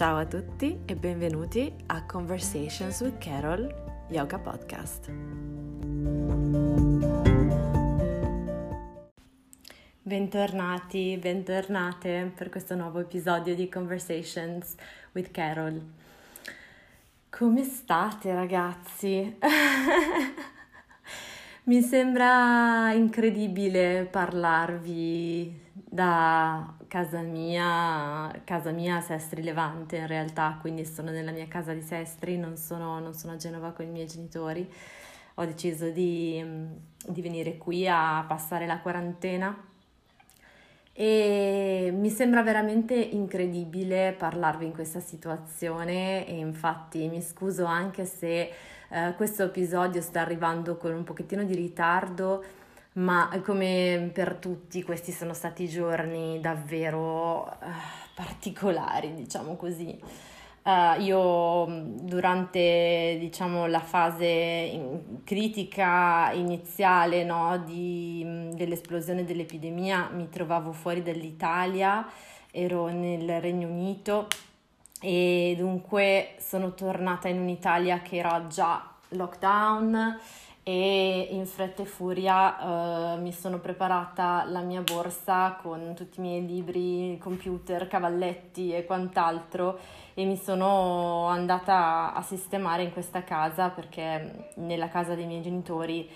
Ciao a tutti e benvenuti a Conversations with Carol Yoga Podcast. Bentornati, bentornate per questo nuovo episodio di Conversations with Carol. Come state ragazzi? Mi sembra incredibile parlarvi da casa mia, casa mia Sestri Levante in realtà, quindi sono nella mia casa di Sestri, non sono, non sono a Genova con i miei genitori. Ho deciso di, di venire qui a passare la quarantena e mi sembra veramente incredibile parlarvi in questa situazione e infatti mi scuso anche se eh, questo episodio sta arrivando con un pochettino di ritardo ma come per tutti questi sono stati giorni davvero uh, particolari, diciamo così. Uh, io durante diciamo, la fase in, critica iniziale no, di, dell'esplosione dell'epidemia mi trovavo fuori dall'Italia, ero nel Regno Unito e dunque sono tornata in un'Italia che era già lockdown e in fretta e furia uh, mi sono preparata la mia borsa con tutti i miei libri, computer, cavalletti e quant'altro e mi sono andata a sistemare in questa casa perché nella casa dei miei genitori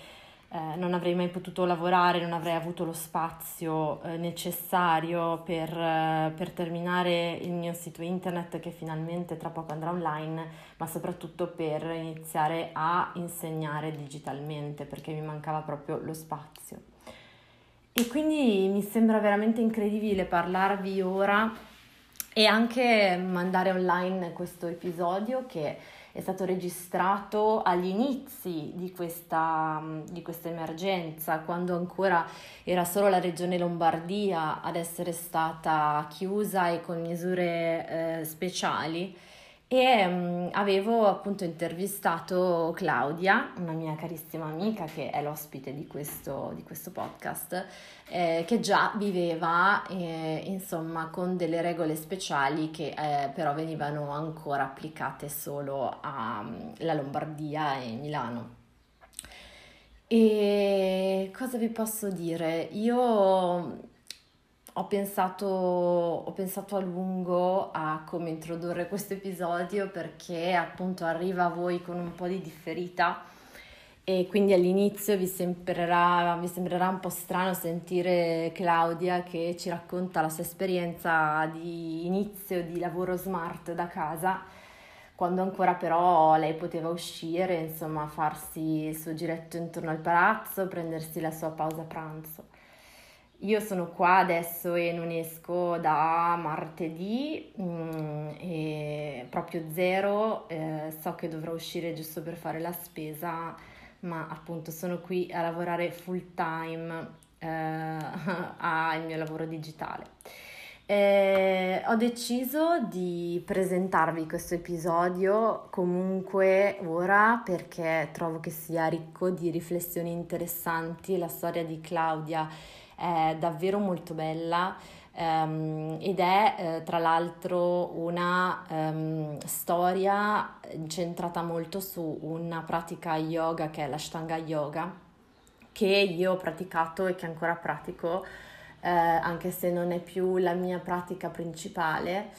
eh, non avrei mai potuto lavorare, non avrei avuto lo spazio eh, necessario per, eh, per, terminare il mio sito internet che finalmente tra poco andrà online, ma soprattutto per iniziare a insegnare digitalmente perché mi mancava proprio lo spazio. E quindi mi sembra veramente incredibile parlarvi ora e anche mandare online questo episodio che è stato registrato agli inizi di questa, di questa emergenza, quando ancora era solo la regione Lombardia ad essere stata chiusa e con misure eh, speciali e um, avevo appunto intervistato Claudia, una mia carissima amica che è l'ospite di questo, di questo podcast, eh, che già viveva eh, insomma con delle regole speciali che eh, però venivano ancora applicate solo alla Lombardia e Milano. E cosa vi posso dire? Io ho pensato, ho pensato a lungo a come introdurre questo episodio perché appunto arriva a voi con un po' di differita e quindi all'inizio vi sembrerà, vi sembrerà un po' strano sentire Claudia che ci racconta la sua esperienza di inizio di lavoro smart da casa quando ancora però lei poteva uscire, insomma, farsi il suo giretto intorno al palazzo, prendersi la sua pausa pranzo. Io sono qua adesso e non esco da martedì, mm, e proprio zero, eh, so che dovrò uscire giusto per fare la spesa, ma appunto sono qui a lavorare full time eh, al mio lavoro digitale. Eh, ho deciso di presentarvi questo episodio comunque ora perché trovo che sia ricco di riflessioni interessanti. La storia di Claudia è davvero molto bella um, ed è eh, tra l'altro una um, storia centrata molto su una pratica yoga che è l'Ashtanga Yoga che io ho praticato e che ancora pratico eh, anche se non è più la mia pratica principale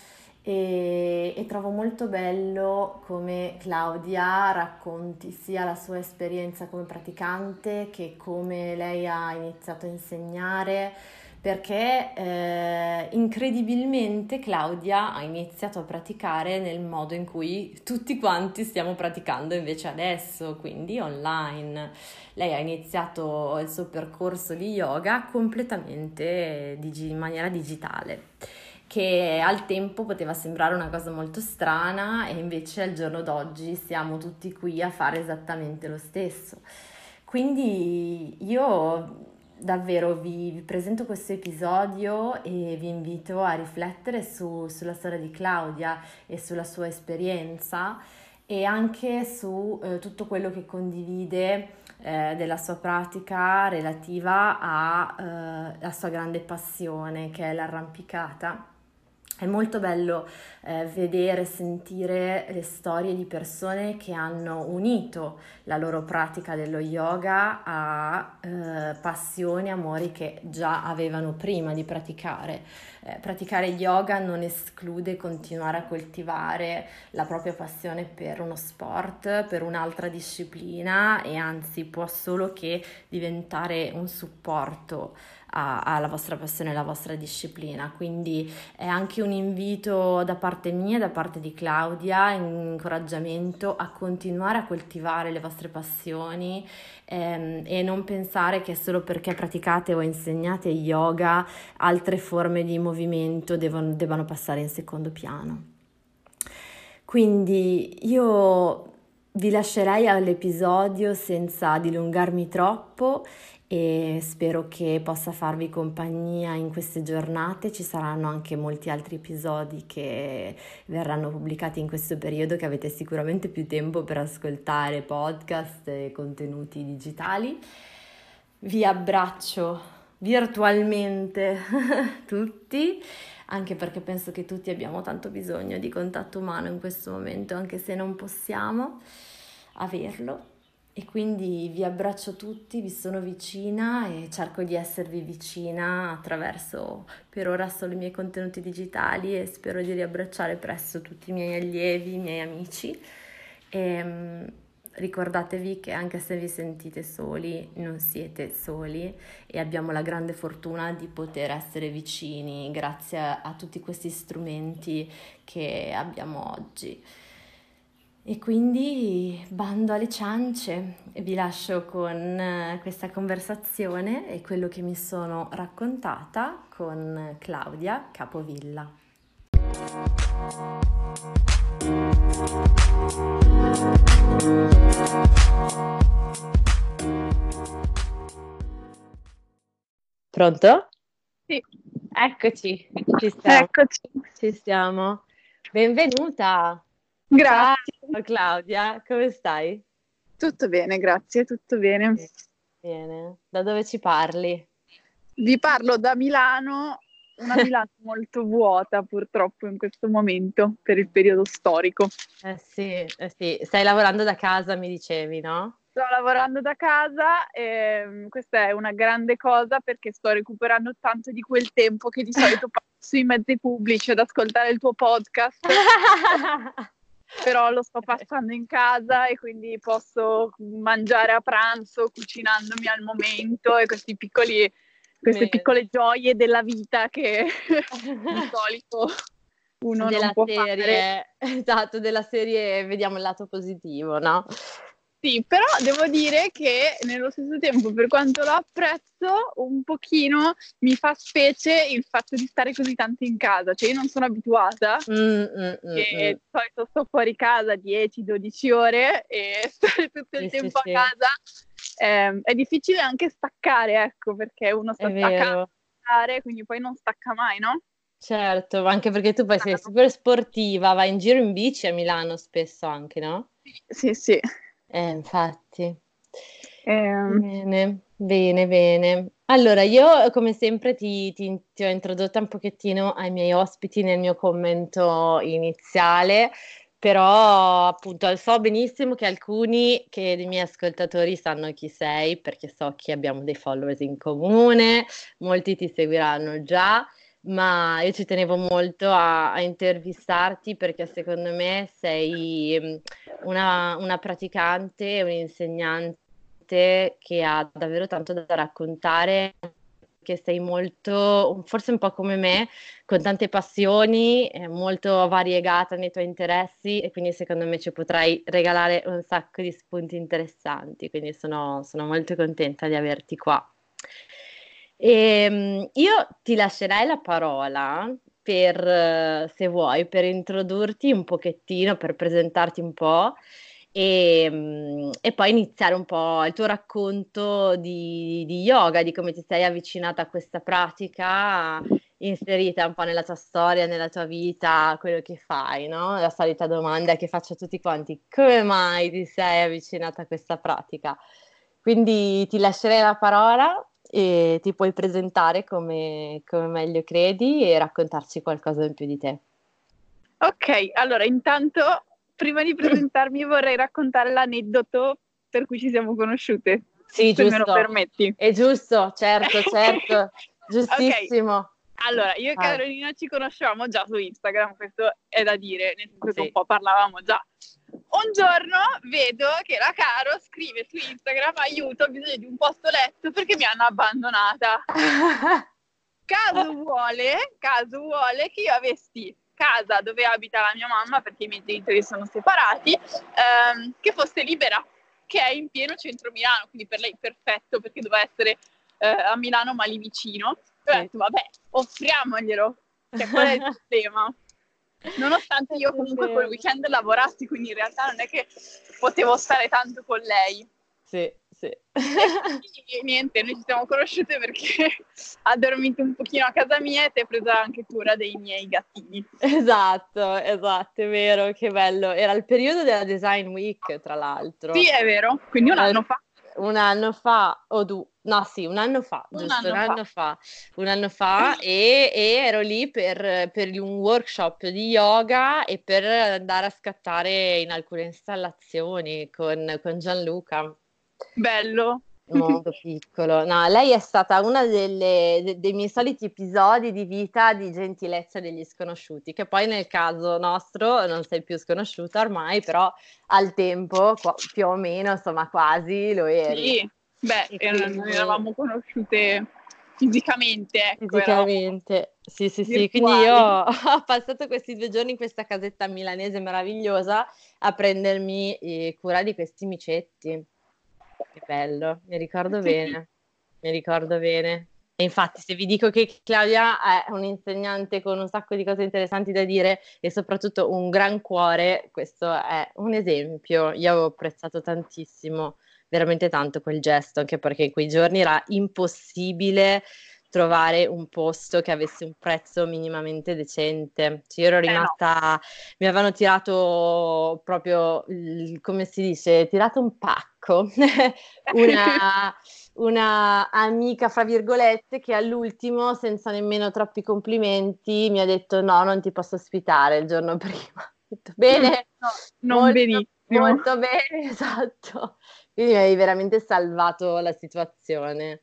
e, e, trovo molto bello come Claudia racconti sia la sua esperienza come praticante che come lei ha iniziato a insegnare perché eh, incredibilmente Claudia ha iniziato a praticare nel modo in cui tutti quanti stiamo praticando invece adesso, quindi online. Lei ha iniziato il suo percorso di yoga completamente in maniera digitale che al tempo poteva sembrare una cosa molto strana e invece al giorno d'oggi siamo tutti qui a fare esattamente lo stesso. Quindi io davvero vi, vi presento questo episodio e vi invito a riflettere su, sulla storia di Claudia e sulla sua esperienza e anche su eh, tutto quello che condivide eh, della sua pratica relativa alla eh, sua grande passione che è l'arrampicata è molto bello eh, vedere, sentire le storie di persone che hanno unito la loro pratica dello yoga a eh, passioni, amori che già avevano prima di praticare. Eh, praticare yoga non esclude continuare a coltivare la propria passione per uno sport, per un'altra disciplina e anzi può solo che diventare un supporto alla vostra passione alla vostra disciplina. Quindi è anche un invito da parte mia, da parte di Claudia, un incoraggiamento a continuare a coltivare le vostre passioni ehm, e non pensare che solo perché praticate o insegnate yoga altre forme di movimento devono, debbano passare in secondo piano. Quindi io vi lascerei all'episodio senza dilungarmi troppo e spero che possa farvi compagnia in queste giornate. Ci saranno anche molti altri episodi che verranno pubblicati in questo periodo che avete sicuramente più tempo per ascoltare podcast e contenuti digitali. Vi abbraccio virtualmente tutti, anche perché penso che tutti abbiamo tanto bisogno di contatto umano in questo momento, anche se non possiamo averlo e quindi vi abbraccio tutti, vi sono vicina e cerco di esservi vicina attraverso per ora solo i miei contenuti digitali e spero di riabbracciare presto tutti i miei allievi, i miei amici. E, um, ricordatevi che anche se vi sentite soli, non siete soli e abbiamo la grande fortuna di poter essere vicini grazie a tutti questi strumenti che abbiamo oggi. E quindi bando alle ciance e vi lascio con eh, questa conversazione e quello che mi sono raccontata con Claudia Capovilla. Pronto? Sì. Eccoci, ci stiamo. Eccoci. Ci stiamo. Benvenuta. Grazie. Ciao Claudia, come stai? Tutto bene, grazie, tutto bene. Bene, da dove ci parli? Vi parlo da Milano, una Milano molto vuota purtroppo in questo momento per il periodo storico. Eh sì, eh sì, stai lavorando da casa mi dicevi, no? Sto lavorando da casa e mm, questa è una grande cosa perché sto recuperando tanto di quel tempo che di solito passo sui mezzi pubblici ad ascoltare il tuo podcast. però lo sto passando in casa e quindi posso mangiare a pranzo cucinandomi al momento e questi piccoli, queste Bene. piccole gioie della vita che di solito uno della non può serie, fare. Esatto, della serie vediamo il lato positivo, no? Sì, però devo dire che nello stesso tempo, per quanto lo apprezzo, un pochino mi fa specie il fatto di stare così tanto in casa. Cioè, io non sono abituata, mm, mm, mm, e di solito sto fuori casa 10-12 ore e stare tutto il sì, tempo sì, a casa. Eh, è difficile anche staccare, ecco, perché uno sta staccando, quindi poi non stacca mai, no? Certo, anche perché tu poi sei super sportiva, vai in giro in bici a Milano spesso anche, no? Sì, sì. Eh, infatti. Eh, bene, bene, bene. Allora, io come sempre ti, ti, ti, ho introdotta un pochettino ai miei ospiti nel mio commento iniziale, però appunto so benissimo che alcuni che dei miei ascoltatori sanno chi sei, perché so che abbiamo dei followers in comune, molti ti seguiranno già ma io ci tenevo molto a, a intervistarti perché secondo me sei mm, una, una praticante, un'insegnante che ha davvero tanto da raccontare che sei molto, forse un po' come me, con tante passioni, molto variegata nei tuoi interessi e quindi secondo me ci potrai regalare un sacco di spunti interessanti, quindi sono, sono molto contenta di averti qua. E, ehm, io ti lascerei la parola per, se vuoi, per introdurti un pochettino, per presentarti un po' e, mm, e poi iniziare un po' il tuo racconto di, di yoga, di come ti sei avvicinata a questa pratica inserita un po' nella tua storia, nella tua vita, quello che fai, no? La solita domanda che faccio a tutti quanti, come mai ti sei avvicinata a questa pratica? Quindi ti lascerei la parola e ti puoi presentare come, come meglio credi e raccontarci qualcosa in più di te. Ok, allora intanto prima di presentarmi vorrei raccontare l'aneddoto per cui ci siamo conosciute. Sì, se giusto. me lo permetti. È giusto, certo, certo, giustissimo. Okay. Allora, io e Carolina ci conoscevamo già su Instagram, questo è da dire, nel senso sì. che un po' parlavamo già. Un giorno vedo che la Caro scrive su Instagram aiuto, ho bisogno di un posto letto perché mi hanno abbandonata. caso vuole, caso vuole che io avessi casa dove abita la mia mamma, perché i miei genitori sono separati, ehm, che fosse libera, che è in pieno centro Milano, quindi per lei perfetto perché doveva essere eh, a Milano ma lì vicino. E ho detto, vabbè, offriamoglielo, cioè qual è il problema? Nonostante io comunque quel weekend lavorassi, quindi in realtà non è che potevo stare tanto con lei. Sì, sì. E niente, noi ci siamo conosciute perché ha dormito un pochino a casa mia e ti ha preso anche cura dei miei gattini. Esatto, esatto, è vero, che bello. Era il periodo della Design Week, tra l'altro. Sì, è vero, quindi un anno fa. Un anno fa, o due, no sì, un anno fa, un giusto, anno un anno fa. fa. un anno fa e, e ero lì per, per, un workshop di yoga e per andare a scattare in alcune installazioni con, con Gianluca. Bello. Molto piccolo. No, lei è stata delle, de, dei miei soliti episodi di vita di gentilezza degli sconosciuti, che poi nel caso nostro non sei più sconosciuta ormai, però al tempo, qua, più o meno, insomma quasi lo eri. Sì, beh, quindi... non eravamo conosciute fisicamente. Ecco, fisicamente, sì, sì, sì. Quindi io ho passato questi due giorni in questa casetta milanese meravigliosa a prendermi eh, cura di questi micetti. Che bello, mi ricordo bene, mi ricordo bene. E infatti, se vi dico che Claudia è un'insegnante con un sacco di cose interessanti da dire e soprattutto un gran cuore, questo è un esempio. Io avevo apprezzato tantissimo, veramente tanto quel gesto, anche perché in quei giorni era impossibile trovare un posto che avesse un prezzo minimamente decente. Cioè, io ero rimasta, eh no. mi avevano tirato proprio, come si dice, tirato un pacco, una, una amica, fra virgolette, che all'ultimo, senza nemmeno troppi complimenti, mi ha detto no, non ti posso ospitare il giorno prima. Ho detto, bene, no, non molto, benissimo. Molto bene, esatto. Quindi mi hai veramente salvato la situazione.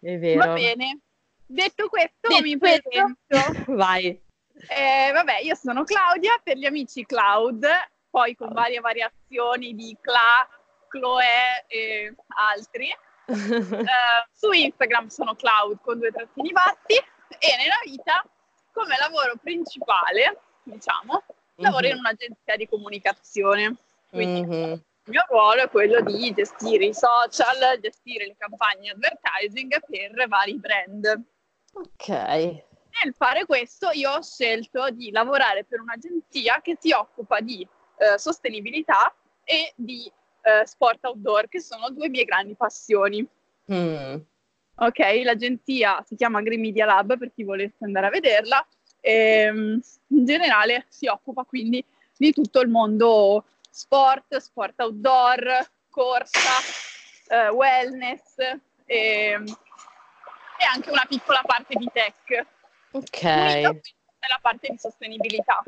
È vero. Va bene. Detto questo, Detto mi presento. Vai. Eh, vabbè, io sono Claudia, per gli amici Cloud, poi con varie variazioni di Cla, Chloe e altri. eh, su Instagram sono Cloud con due trattini batti e nella vita, come lavoro principale, diciamo, mm-hmm. lavoro in un'agenzia di comunicazione. Quindi mm-hmm. Il mio ruolo è quello di gestire i social, gestire le campagne advertising per vari brand. Ok. Nel fare questo io ho scelto di lavorare per un'agenzia che si occupa di eh, sostenibilità e di eh, sport outdoor, che sono due mie grandi passioni. Mm. Ok, l'agenzia si chiama Green Media Lab per chi volesse andare a vederla. E, ehm, in generale si occupa quindi di tutto il mondo sport, sport outdoor, corsa, eh, wellness e, e, anche una piccola parte di tech. Ok. è la parte di sostenibilità.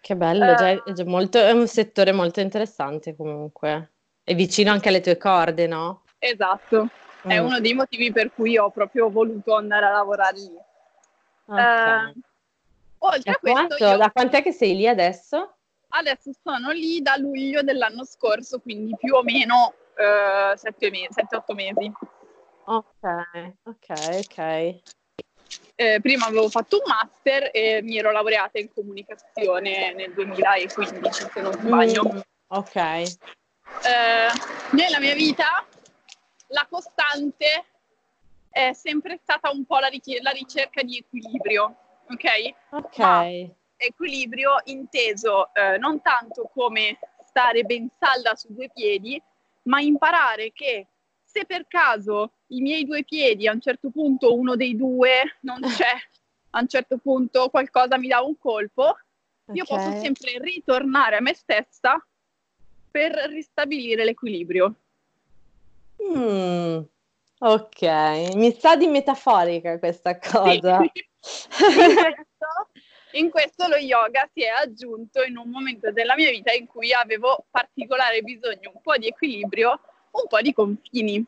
Che bello, uh, già, è, già molto, è un settore molto interessante comunque. È vicino anche alle tue corde, no? Esatto, mm. è uno dei motivi per cui ho proprio voluto andare a lavorare lì. Okay. Uh, oltre a questo, quanto, io... da quant'è che sei lì adesso? Adesso sono lì da luglio dell'anno scorso, quindi più o meno uh, 7-8 mesi. Ok, ok, ok. Eh, prima avevo fatto un master e mi ero laureata in comunicazione nel 2015, se non sbaglio. Mm, ok. Eh, nella mia vita la costante è sempre stata un po' la, ric- la ricerca di equilibrio, ok? Ok. Ma equilibrio inteso eh, non tanto come stare ben salda su due piedi, ma imparare che se per caso i miei due piedi a un certo punto uno dei due non c'è, a un certo punto qualcosa mi dà un colpo, okay. io posso sempre ritornare a me stessa per ristabilire l'equilibrio. Mm, Ok, mi sa di metaforica questa cosa. Sì. questo, in questo lo yoga si è aggiunto in un momento della mia vita in cui avevo particolare bisogno un po' di equilibrio, un po' di confini.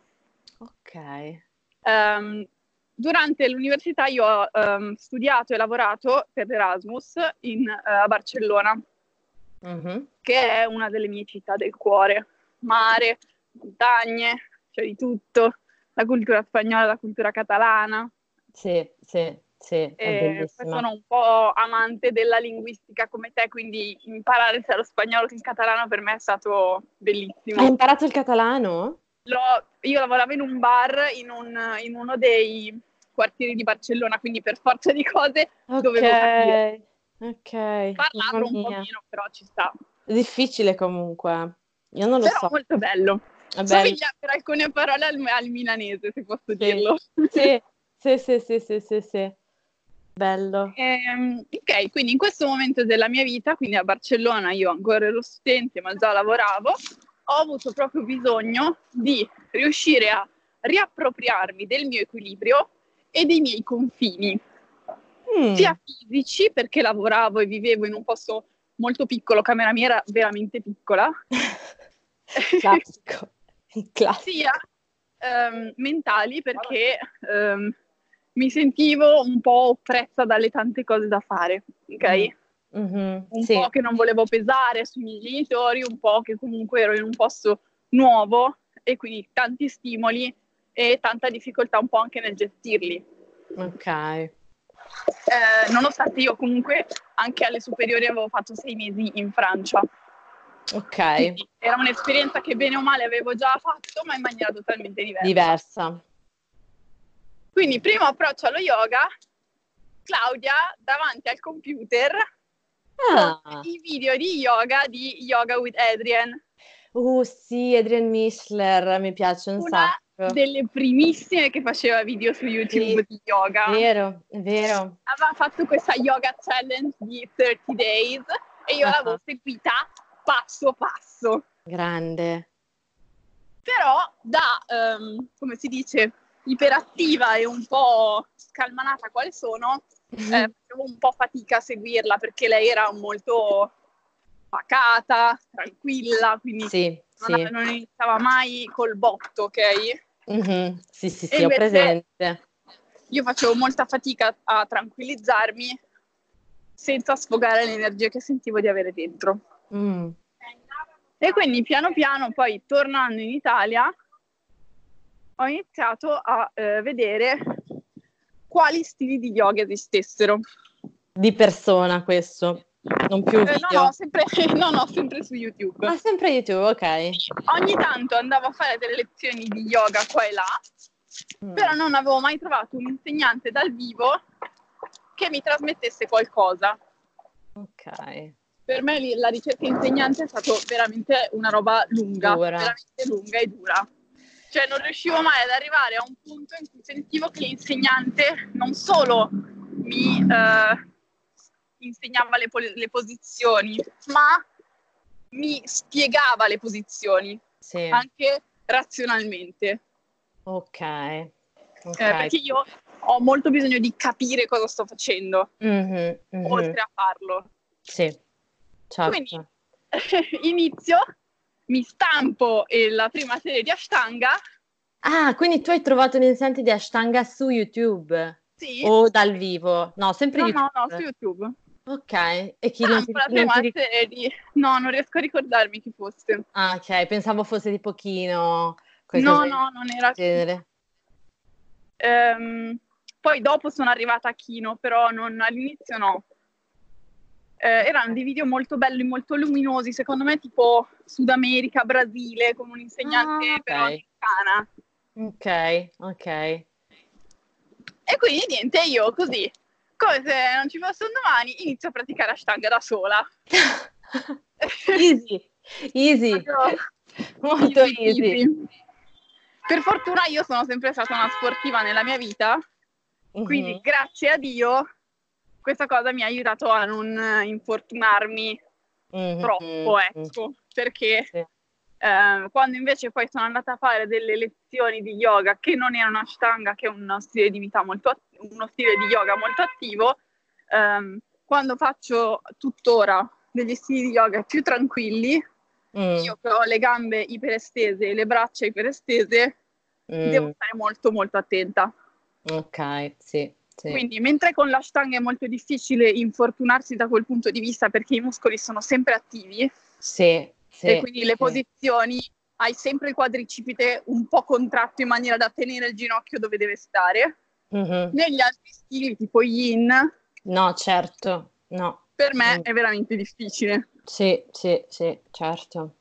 Ok. Um, durante l'università io ho um, studiato e lavorato per Erasmus in, uh, a Barcellona, uh-huh. che è una delle mie città del cuore. Mare, montagne, c'è di tutto, la cultura spagnola, la cultura catalana. Sì, sì, sì. sono un po' amante della linguistica come te, quindi imparare sia lo spagnolo che il catalano per me è stato bellissimo. Hai imparato il catalano? L'ho, io lavoravo in un bar in, un, in uno dei quartieri di Barcellona, quindi per forza di cose okay. dovevo capire. Ok. Parlarlo un po' meno, però ci sta. È difficile comunque. Io non lo però so. molto bello. Somiglia per alcune parole al, al milanese, se posso sì. dirlo. Sì, sì, sì, sì, sì, sì, sì. Bello. Ehm, ok, quindi in questo momento della mia vita, quindi a Barcellona io ancora ero studente, ma già lavoravo, ho avuto proprio bisogno di riuscire a riappropriarmi del mio equilibrio e dei miei confini, mm. sia fisici perché lavoravo e vivevo in un posto molto piccolo, camera mia era veramente piccola. Classico. Classico. sia um, mentali perché um, mi sentivo un po' oppressa dalle tante cose da fare, ok? Mm-hmm, un sì. po' che non volevo pesare sui miei genitori, un po' che comunque ero in un posto nuovo e quindi tanti stimoli e tanta difficoltà un po' anche nel gestirli. Ok. Eh, nonostante io comunque anche alle superiori avevo fatto sei mesi in Francia. Ok. Quindi era un'esperienza che bene o male avevo già fatto, ma in maniera totalmente diversa. Diversa. Quindi primo approccio allo yoga, Claudia davanti al computer ah. con i video di yoga di Yoga with Adrian. Uh sì, Adrian Mischler, mi piace un Una sacco. delle primissime che faceva video su YouTube sì, di yoga. È vero, è vero. Aveva fatto questa yoga challenge di 30 days e io uh-huh. l'avevo seguita passo passo. Grande. Però da, um, come si dice, iperattiva e un po' scalmanata quale sono, mm-hmm. eh, facevo un po' fatica a seguirla perché lei era molto pacata, tranquilla, quindi sì, non, sì. non, iniziava mai col botto, ok? Mm-hmm. Sì, sì, sì, ho presente. Io facevo molta fatica a tranquillizzarmi senza sfogare l'energia che sentivo di avere dentro. Mm. E quindi piano piano, poi tornando in Italia, ho iniziato a eh, vedere quali stili di yoga esistessero. Di persona questo, non più. Eh, no, no, sempre, no, no, sempre su YouTube. Ah, sempre YouTube, ok. Ogni tanto andavo a fare delle lezioni di yoga qua e là, mm. però non avevo mai trovato un insegnante dal vivo che mi trasmettesse qualcosa. Ok. Per me la ricerca insegnante è stata veramente una roba lunga, dura. veramente lunga e dura. Cioè non riuscivo mai ad arrivare a un punto in cui sentivo che l'insegnante non solo mi eh, insegnava le, le, posizioni, ma mi spiegava le posizioni, sì. anche razionalmente. Ok. okay. Eh, perché io ho molto bisogno di capire cosa sto facendo, mm-hmm, mm-hmm. oltre a farlo. Sì, certo. Quindi inizio mi stampo la prima serie di Ashtanga. Ah, quindi tu hai trovato un insegnante di Ashtanga su YouTube? Sì. O dal vivo? No, sempre no, YouTube. No, no, su YouTube. Ok, e chi ah, non ti, la prima non ti... serie. No, non riesco a ricordarmi chi fosse. Ah, ok, pensavo fosse di pochino. No, no, non era genere. Um, poi dopo sono arrivata a Kino, però non, all'inizio no eh, erano dei video molto belli, molto luminosi, secondo me tipo Sud America, Brasile, con un insegnante ah, okay. però americana. Ok, ok. E quindi niente, io così, come se non ci fosse un domani, inizio a praticare Ashtanga da sola. easy, easy. Molto easy, easy. easy. Per fortuna io sono sempre stata una sportiva nella mia vita, mm-hmm. quindi grazie a Dio questa cosa mi ha aiutato a non infortunarmi mm-hmm, troppo, ecco, perché sì. Eh, quando invece poi sono andata a fare delle lezioni di yoga che non erano ashtanga, che è uno stile di vita molto uno stile di yoga molto attivo, ehm, quando faccio tuttora degli stili di yoga più tranquilli, mm. io che ho le gambe iperestese e le braccia iperestese, mm. devo stare molto molto attenta. Ok, sì. Sì. Quindi, mentre con l'ashtanga è molto difficile infortunarsi da quel punto di vista perché i muscoli sono sempre attivi, sì, sì, e quindi le posizioni hai sempre il quadricipite un po' contratto in maniera da tenere il ginocchio dove deve stare. Mm-hmm. Negli altri stili, tipo yin, no, certo, no. Per me mm. è veramente difficile. Sì, sì, sì, certo.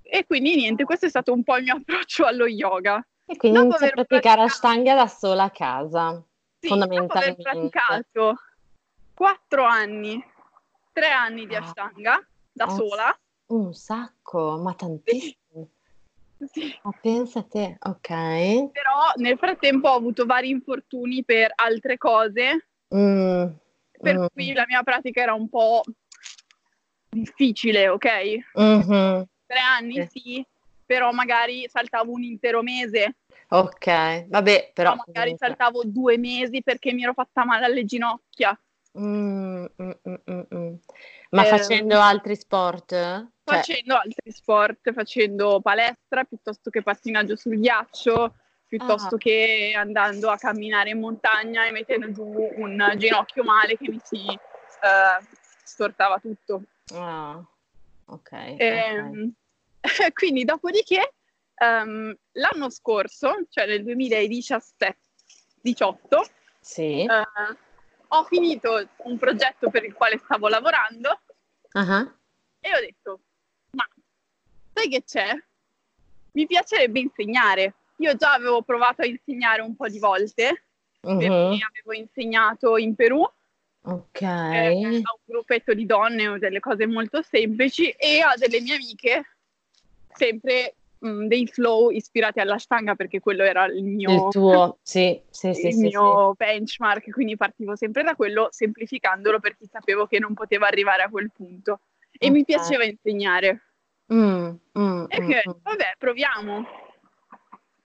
E quindi niente, questo è stato un po' il mio approccio allo yoga. E quindi Dopo inizia a praticare. Ashtanga da sola a casa, sì, fondamentalmente. Dopo aver praticato quattro anni, tre anni di Ashtanga da oh, sola. Un sacco, ma tantissimo. Sì. Ma pensa a te, ok. Però nel frattempo ho avuto vari infortuni per altre cose, mm. per mm. cui la mia pratica era un po' difficile, ok? Mm-hmm. Tre anni sì. sì, però magari saltavo un intero mese. Ok, vabbè, però... però magari saltavo due mesi perché mi ero fatta male alle ginocchia. Mm, mm, mm, mm, mm. Ma eh, facendo altri sport? Cioè... Facendo altri sport, facendo palestra piuttosto che pattinaggio sul ghiaccio, piuttosto ah. che andando a camminare in montagna e mettendo giù un ginocchio male che mi si uh, stortava tutto. Ah, ok. E, okay. quindi dopodiché um, l'anno scorso, cioè nel 2017 18, sì. Uh, ho finito un progetto per il quale stavo lavorando uh-huh. e ho detto, ma sai che c'è? Mi piacerebbe insegnare. Io già avevo provato a insegnare un po' di volte, uh-huh. perché avevo insegnato in Perù Ok. Eh, a un gruppetto di donne o delle cose molto semplici e a delle mie amiche sempre mh, mm, dei flow ispirati all'ashtanga perché quello era il mio, il tuo, sì, sì, sì, il sì, mio benchmark, quindi partivo sempre da quello semplificandolo perché sapevo che non potevo arrivare a quel punto e okay. mi piaceva insegnare. Mm, mm, e mm, che, mm. vabbè, proviamo.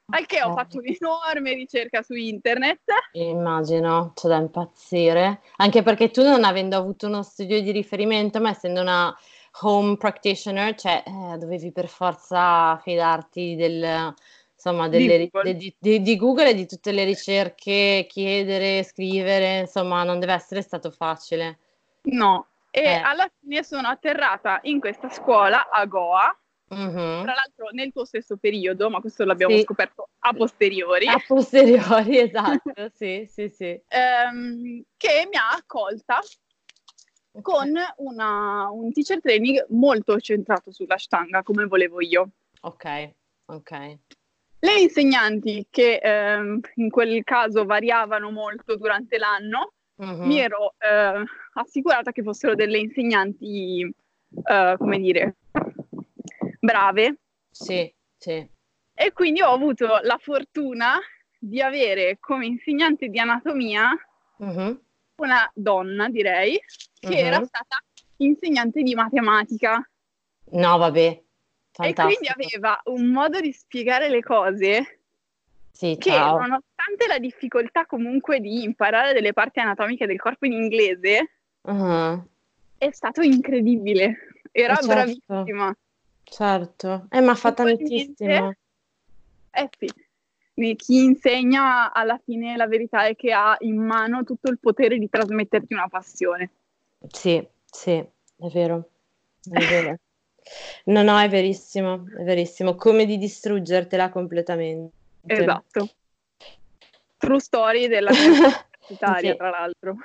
Al che ho fatto un'enorme ricerca su internet. Immagino, c'è da impazzire. Anche perché tu non avendo avuto uno studio di riferimento, ma essendo una home practitioner, cioè eh, dovevi per forza fidarti del, insomma, delle, di, Google. De, di, di, Google e di tutte le ricerche, chiedere, scrivere, insomma, non deve essere stato facile. No, e eh. alla fine sono atterrata in questa scuola a Goa, mm-hmm. tra l'altro nel tuo stesso periodo, ma questo l'abbiamo sì. scoperto a posteriori. A posteriori, esatto, sì, sì, sì. Um, che mi ha accolta con una, un teacher training molto centrato sull'ashtanga, come volevo io. Ok, ok. Le insegnanti che ehm, in quel caso variavano molto durante l'anno, mm-hmm. mi ero eh, assicurata che fossero delle insegnanti, eh, come dire, brave. Sì, sì. E quindi ho avuto la fortuna di avere come insegnante di anatomia mm-hmm una donna, direi, che uh-huh. era stata insegnante di matematica. No, vabbè. Fantastico. E quindi aveva un modo di spiegare le cose sì, che, ciao. nonostante la difficoltà comunque di imparare delle parti anatomiche del corpo in inglese, uh-huh. è stato incredibile. Era eh certo. bravissima. Certo, eh, ma fa tantissimo. Eh sì chi insegna alla fine la verità è che ha in mano tutto il potere di trasmetterti una passione. Sì, sì, è vero, è vero. no, no, è verissimo, è verissimo, come di distruggertela completamente. Esatto. True story della universitaria, sì. tra l'altro.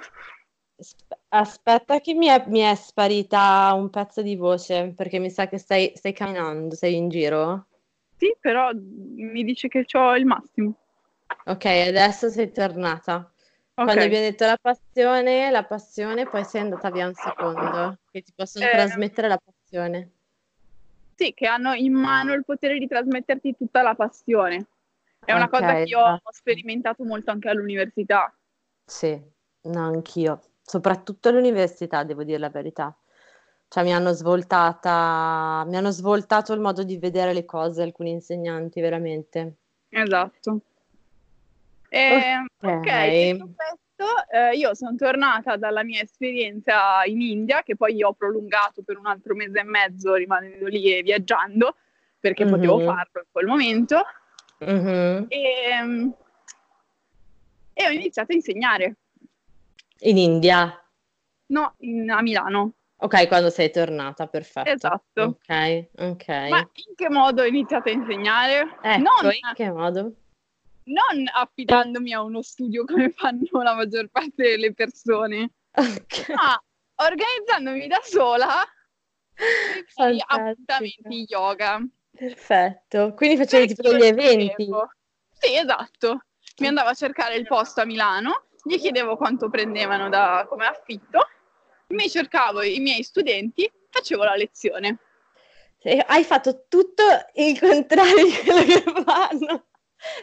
Aspetta che mi è, mi è, sparita un pezzo di voce, perché mi sa che stai, stai camminando, sei in giro? Sì, però mi dice che ho il massimo. Ok, adesso sei tornata. Okay. Quando abbiamo detto la passione, la passione, poi sei andata via un secondo, che ti possono eh, trasmettere la passione. Sì, che hanno in mano il potere di trasmetterti tutta la passione. È una okay, cosa che io ho esatto. sperimentato molto anche all'università. Sì, no, anch'io. Soprattutto all'università, devo dire la verità Cioè mi hanno svoltata, mi hanno svoltato il modo di vedere le cose alcuni insegnanti, veramente. Esatto. E, ok, okay questo, eh, io sono tornata dalla mia esperienza in India, che poi ho prolungato per un altro mese e mezzo rimanendo lì e viaggiando, perché mm-hmm. potevo farlo in quel momento. Mm-hmm. E, ehm, e ho iniziato a insegnare. In India? No, in, a Milano. Ok, quando sei tornata, perfetto. Esatto. Ok, ok. Ma in che modo ho iniziato a insegnare? Ecco, non, in che modo? Non affidandomi a uno studio come fanno la maggior parte delle persone, okay. ma organizzandomi da sola per appuntamenti yoga. Perfetto, quindi facevi tipo degli eventi? Sì, esatto. Mi andavo a cercare il posto a Milano, gli chiedevo quanto prendevano da, come affitto, mi cercavo i miei studenti, facevo la lezione. Hai fatto tutto il contrario di quello che fanno.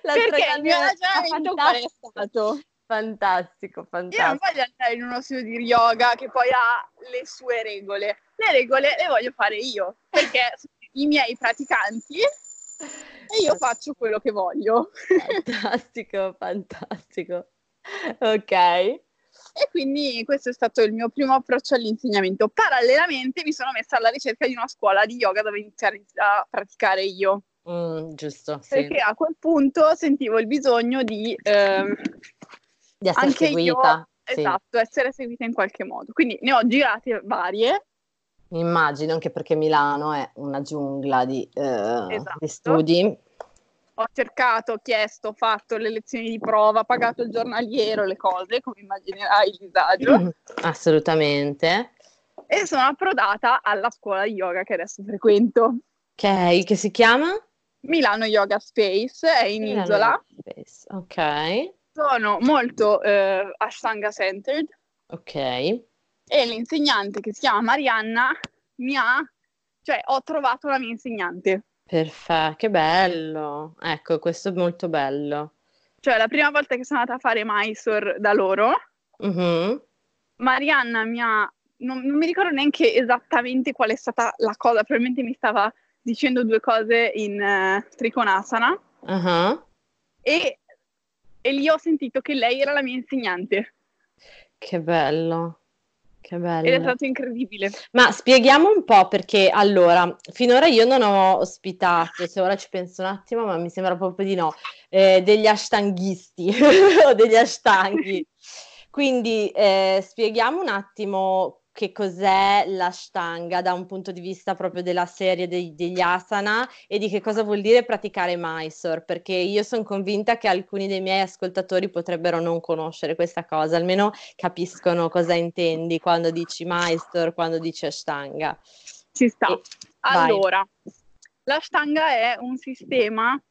L'altra Perché il mio ragionamento qual è stato? Fantastico, fantastico. Io non voglio andare in uno studio di yoga che poi ha le sue regole. Le regole le voglio fare io, perché i miei praticanti e io faccio quello che voglio. Fantastico, fantastico. Ok. E quindi questo è stato il mio primo approccio all'insegnamento. Parallelamente mi sono messa alla ricerca di una scuola di yoga dove iniziare a praticare io. Mm, giusto, sì. Perché a quel punto sentivo il bisogno di... Ehm, di essere seguita. Io, sì. Esatto, essere seguita in qualche modo. Quindi ne ho girate varie Immagino anche perché Milano è una giungla di, eh, esatto. di studi. Ho cercato, ho chiesto, ho fatto le lezioni di prova, pagato il giornaliero, le cose, come immaginerai il disagio. Assolutamente. E sono approdata alla scuola di yoga che adesso frequento. Ok, che si chiama? Milano Yoga Space, è in Milano isola. Space. Ok. Sono molto eh, Ashtanga centered. Ok e l'insegnante che si chiama Marianna mi ha, cioè ho trovato la mia insegnante. Perfetto, che bello. Ecco, questo è molto bello. Cioè, la prima volta che sono andata a fare Mysore da loro, uh-huh. Marianna mi ha, non, non, mi ricordo neanche esattamente qual è stata la cosa, probabilmente mi stava dicendo due cose in uh, Trikonasana. Uh-huh. E, e lì ho sentito che lei era la mia insegnante. Che bello. Che bello. Ed è stato incredibile. Ma spieghiamo un po' perché allora, finora io non ho ospitato, se ora ci penso un attimo, ma mi sembra proprio di no, eh, degli ashtanghisti o degli ashtanghi. Quindi eh, spieghiamo un attimo che cos'è l'ashtanga da un punto di vista proprio della serie dei, degli asana e di che cosa vuol dire praticare Mysore, perché io sono convinta che alcuni dei miei ascoltatori potrebbero non conoscere questa cosa, almeno capiscono cosa intendi quando dici Mysore, quando dici ashtanga. Ci sta. E, allora, vai. l'ashtanga è un sistema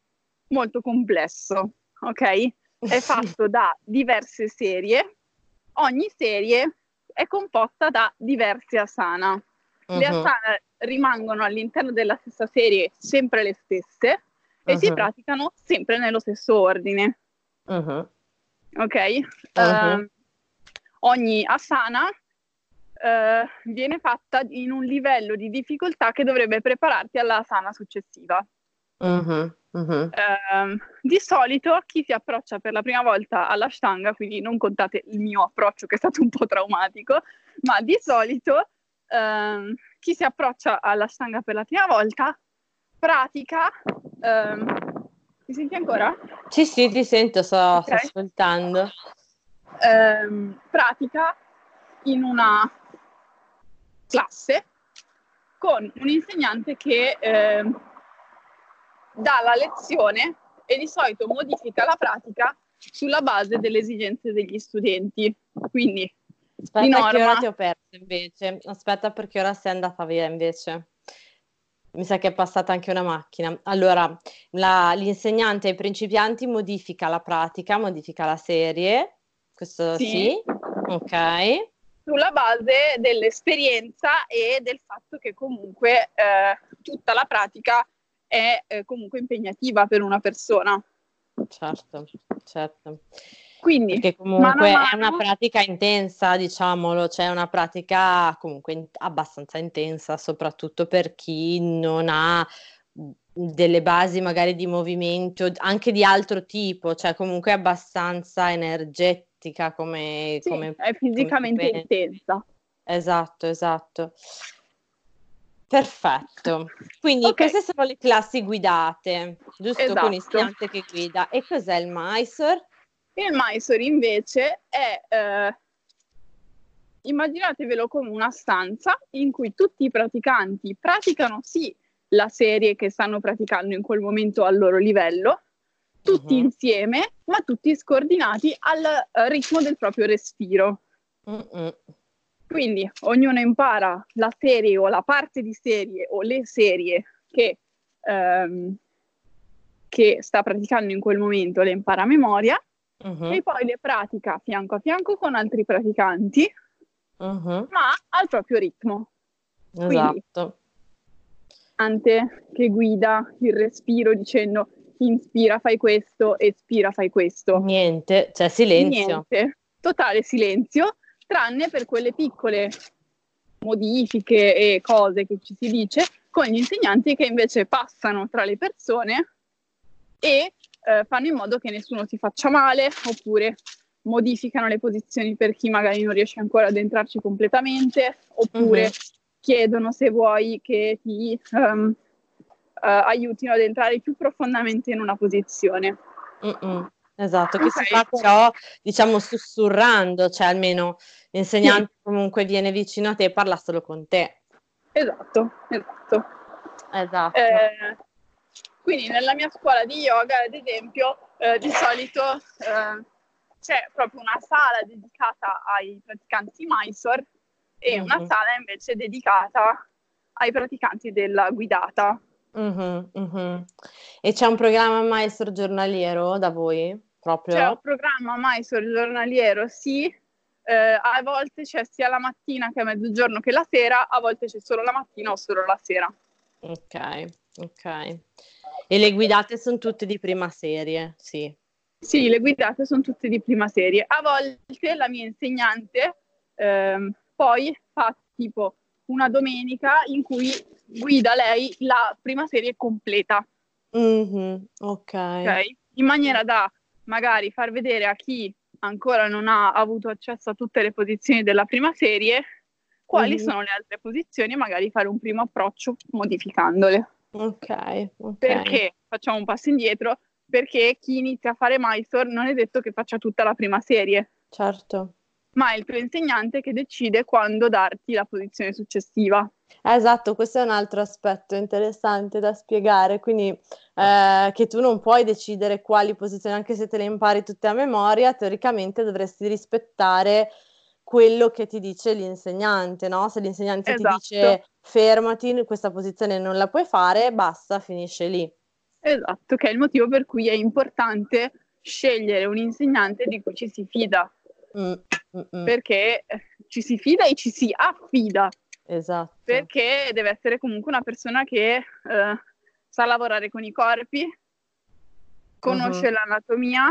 molto complesso, ok? È fatto da diverse serie. Ogni serie è composta da diverse asana. Uh-huh. Le asana rimangono all'interno della stessa serie sempre le stesse e uh-huh. si praticano sempre nello stesso ordine. Uh-huh. Ok? Uh, ogni asana uh, viene fatta in un livello di difficoltà che dovrebbe prepararti alla asana successiva. Uh-huh. Uh-huh. Uh, di solito chi si approccia per la prima volta alla stanga, quindi non contate il mio approccio che è stato un po' traumatico, ma di solito uh, chi si approccia alla stanga per la prima volta pratica. Uh, mi senti ancora? Sì, sì, ti sento, sto, okay. sto ascoltando. Ehm, pratica in una classe con un insegnante che dà la lezione e di solito modifica la pratica sulla base delle esigenze degli studenti. Quindi, aspetta, di norma... che ora ti ho perso invece. Aspetta, perché ora sei andata via invece. Mi sa che è passata anche una macchina. Allora, la, l'insegnante ai principianti modifica la pratica, modifica la serie. Questo sì. sì. Ok sulla base dell'esperienza e del fatto che comunque eh, tutta la pratica è eh, comunque impegnativa per una persona. Certo, certo. Quindi, Perché comunque mano... è una pratica intensa, diciamolo, cioè una pratica comunque in- abbastanza intensa, soprattutto per chi non ha delle basi magari di movimento anche di altro tipo, cioè comunque abbastanza energetica come, sì, come è fisicamente come intensa. Esatto, esatto. Perfetto. Quindi okay. queste sono le classi guidate, giusto? Esatto. Con insegnante che guida. E cos'è il Mysore? Il Mysore invece è, eh, immaginatevelo come una stanza in cui tutti i praticanti praticano sì la serie che stanno praticando in quel momento al loro livello, tutti uh-huh. insieme, ma tutti scordinati al uh, ritmo del proprio respiro. Uh-uh. Quindi ognuno impara la serie o la parte di serie o le serie che, um, che sta praticando in quel momento, le impara a memoria uh-huh. e poi le pratica fianco a fianco con altri praticanti, uh-huh. ma al proprio ritmo. Esatto. Quindi, costante che guida il respiro dicendo inspira fai questo, espira fai questo. Niente, cioè silenzio. Niente, totale silenzio, tranne per quelle piccole modifiche e cose che ci si dice con gli insegnanti che invece passano tra le persone e eh, fanno in modo che nessuno si faccia male oppure modificano le posizioni per chi magari non riesce ancora ad entrarci completamente oppure mm-hmm chiedono se vuoi che ti um, uh, aiutino ad entrare più profondamente in una posizione. Mm-mm. Esatto, che okay. si fa però diciamo sussurrando, cioè almeno l'insegnante sì. comunque viene vicino a te e parla solo con te. Esatto, esatto. Esatto. Eh, quindi nella mia scuola di yoga, ad esempio, eh, di solito eh, c'è proprio una sala dedicata ai praticanti Mysore e mm-hmm. una sala invece dedicata ai praticanti della guidata. Mm-hmm, mm-hmm. E c'è un programma maestro giornaliero da voi? Proprio? C'è un programma maestro giornaliero, sì. Eh, a volte c'è sia la mattina che a mezzogiorno che la sera, a volte c'è solo la mattina o solo la sera. Ok, ok. E le guidate sono tutte di prima serie, sì. Sì, le guidate sono tutte di prima serie. A volte la mia insegnante ehm, poi fa tipo una domenica in cui guida lei la prima serie completa. Mm-hmm, okay. ok. In maniera da magari far vedere a chi ancora non ha avuto accesso a tutte le posizioni della prima serie quali mm-hmm. sono le altre posizioni e magari fare un primo approccio modificandole. Ok, ok. Perché facciamo un passo indietro? Perché chi inizia a fare Mysore non è detto che faccia tutta la prima serie. Certo ma è il tuo insegnante che decide quando darti la posizione successiva. Esatto, questo è un altro aspetto interessante da spiegare, quindi eh, che tu non puoi decidere quali posizioni, anche se te le impari tutte a memoria, teoricamente dovresti rispettare quello che ti dice l'insegnante, no? Se l'insegnante esatto. ti dice fermati, questa posizione non la puoi fare, basta, finisce lì. Esatto, che è il motivo per cui è importante scegliere un insegnante di cui ci si fida. Mm. Mm-mm. perché ci si fida e ci si affida. Esatto. Perché deve essere comunque una persona che eh, sa lavorare con i corpi, conosce uh-huh. l'anatomia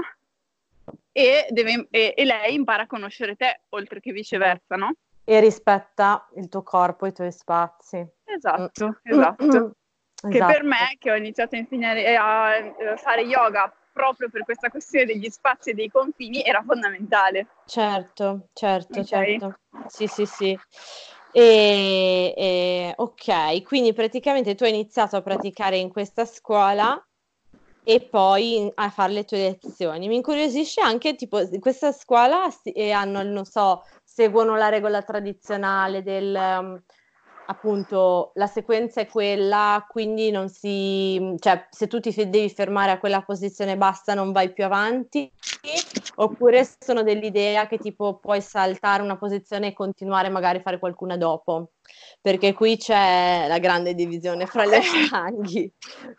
e, deve, e, e, lei impara a conoscere te, oltre che viceversa, no? E rispetta il tuo corpo e i tuoi spazi. Esatto, mm. esatto. Mm-hmm. Che per esatto. me, che ho iniziato a insegnare a fare yoga proprio per questa questione degli spazi e dei confini era fondamentale. Certo, certo, okay. certo. Sì, sì, sì. E, e, ok, quindi praticamente tu hai iniziato a praticare in questa scuola e poi a fare le tue lezioni. Mi incuriosisce anche, tipo, in questa scuola hanno, non so, seguono la regola tradizionale del um, appunto la sequenza è quella, quindi non si, cioè se tu ti devi fermare a quella posizione basta, non vai più avanti, oppure sono dell'idea che tipo puoi saltare una posizione e continuare magari a fare qualcuna dopo, perché qui c'è la grande divisione fra le ranghi.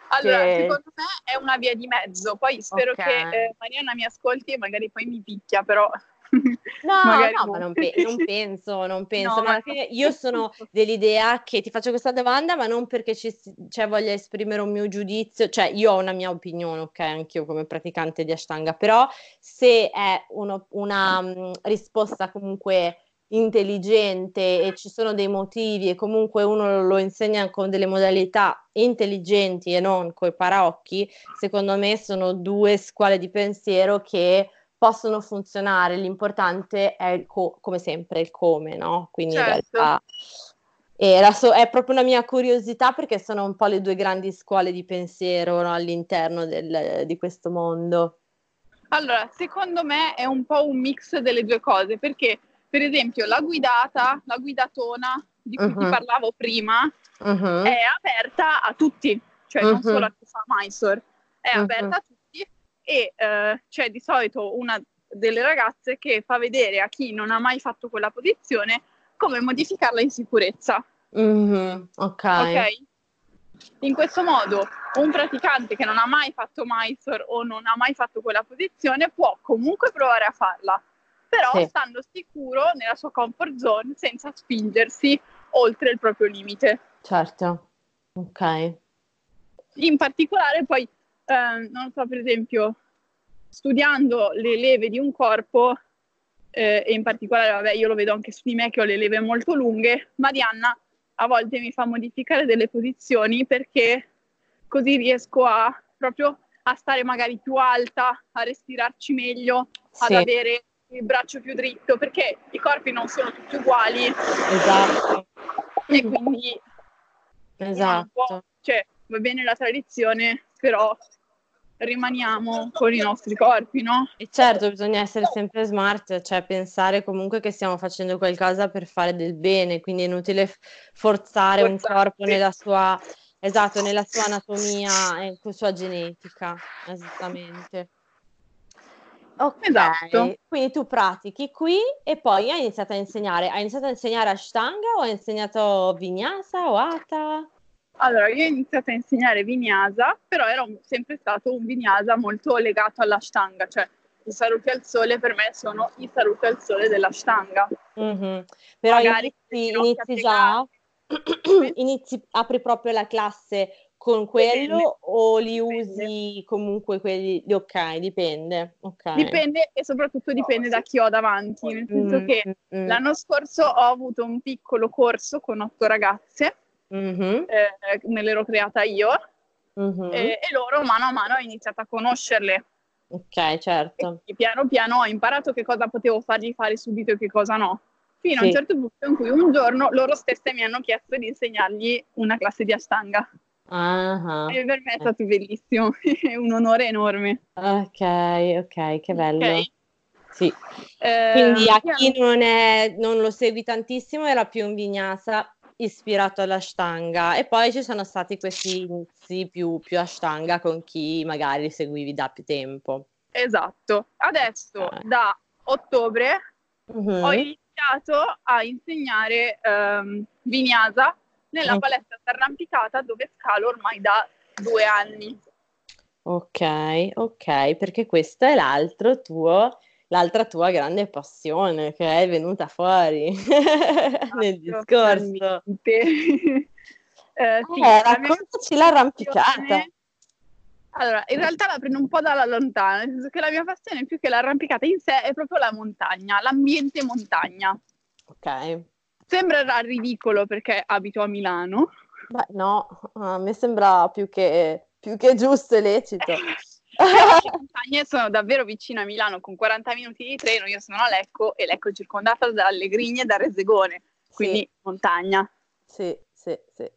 allora, che... secondo me è una via di mezzo, poi spero okay. che eh, Mariana mi ascolti e magari poi mi picchia, però... No, no, ma non, pe- non, penso, non penso. No, io sono dell'idea che ti faccio questa domanda, ma non perché ci cioè, voglia esprimere un mio giudizio, cioè io ho una mia opinione, ok, anch'io come praticante di Ashtanga, però se è uno, una um, risposta comunque intelligente e ci sono dei motivi e comunque uno lo insegna con delle modalità intelligenti e non coi paraocchi, secondo me sono due scuole di pensiero che possono funzionare, l'importante è co- come sempre il come, no? Quindi certo. in realtà so- è proprio una mia curiosità perché sono un po' le due grandi scuole di pensiero no? all'interno del, di questo mondo. Allora, secondo me è un po' un mix delle due cose, perché per esempio la guidata, la guidatona di cui uh-huh. ti parlavo prima, uh-huh. è aperta a tutti, cioè uh-huh. non solo a chi fa Mysore, è aperta a tutti e eh, c'è di solito una delle ragazze che fa vedere a chi non ha mai fatto quella posizione come modificarla in sicurezza. Mm-hmm, ok. Ok. In questo modo un praticante che non ha mai fatto Mysore o non ha mai fatto quella posizione può comunque provare a farla, però sì. stando sicuro nella sua comfort zone senza spingersi oltre il proprio limite. Certo, ok. In particolare poi eh, non so, per esempio, studiando le leve di un corpo, eh, e in particolare, vabbè, io lo vedo anche su di me che ho le leve molto lunghe, Marianna a volte mi fa modificare delle posizioni perché così riesco a proprio a stare magari più alta, a respirarci meglio, sì. ad avere il braccio più dritto, perché i corpi non sono tutti uguali. Esatto. E quindi esatto. cioè, va bene la tradizione, però rimaniamo con i nostri corpi, no? E certo, bisogna essere sempre smart, cioè pensare comunque che stiamo facendo qualcosa per fare del bene, quindi è inutile forzare un corpo nella sua, esatto, nella sua anatomia e con sua genetica, esattamente. Ok, esatto. quindi tu pratichi qui e poi hai iniziato a insegnare. Hai iniziato a insegnare Ashtanga o hai insegnato Vinyasa o Hatha? Allora, io ho iniziato a insegnare vinyasa, però era un, sempre stato un vinyasa molto legato all'ashtanga, cioè i saluti al sole per me sono i saluti al sole dell'ashtanga. Mm-hmm. Però Magari inizi, inizi già, inizi, apri proprio la classe con quello dipende. o li dipende. usi comunque quelli, ok, dipende. Okay. Dipende e soprattutto dipende da chi ho davanti, nel senso mm-hmm. che mm. l'anno scorso ho avuto un piccolo corso con otto ragazze mm-hmm. eh, me l'ero creata io mm-hmm. e, e, loro mano a mano ho iniziato a conoscerle. Ok, certo. E piano piano ho imparato che cosa potevo fargli fare subito e che cosa no. Fino sì. a un certo punto in cui un giorno loro stesse mi hanno chiesto di insegnargli una classe di Ashtanga. Uh-huh. E per me è stato bellissimo, è un onore enorme. Ok, ok, che bello. Okay. Sì. Eh, Quindi a chi non, è, non, lo segui tantissimo era più un vignasa ispirato all'ashtanga e poi ci sono stati questi inizi più, più ashtanga con chi magari seguivi da più tempo. Esatto. Adesso eh. da ottobre uh-huh. ho iniziato a insegnare um, vinyasa nella uh-huh. palestra arrampicata dove scalo ormai da due anni. Ok, ok, perché questo è l'altro tuo l'altra tua grande passione che è venuta fuori nel discorso. eh, sì, eh, raccontaci l'arrampicata. Allora, in realtà la prendo un po' dalla lontana, nel senso che la mia passione più che l'arrampicata in sé è proprio la montagna, l'ambiente montagna. Ok. Sembrerà ridicolo perché abito a Milano. Beh, no, a me sembra più che, più che giusto e lecito. le montagne sono davvero vicino a Milano, con 40 minuti di treno, io sono a Lecco e Lecco è circondata dalle Grigne e da Resegone, quindi sì. montagna. Sì, sì, sì.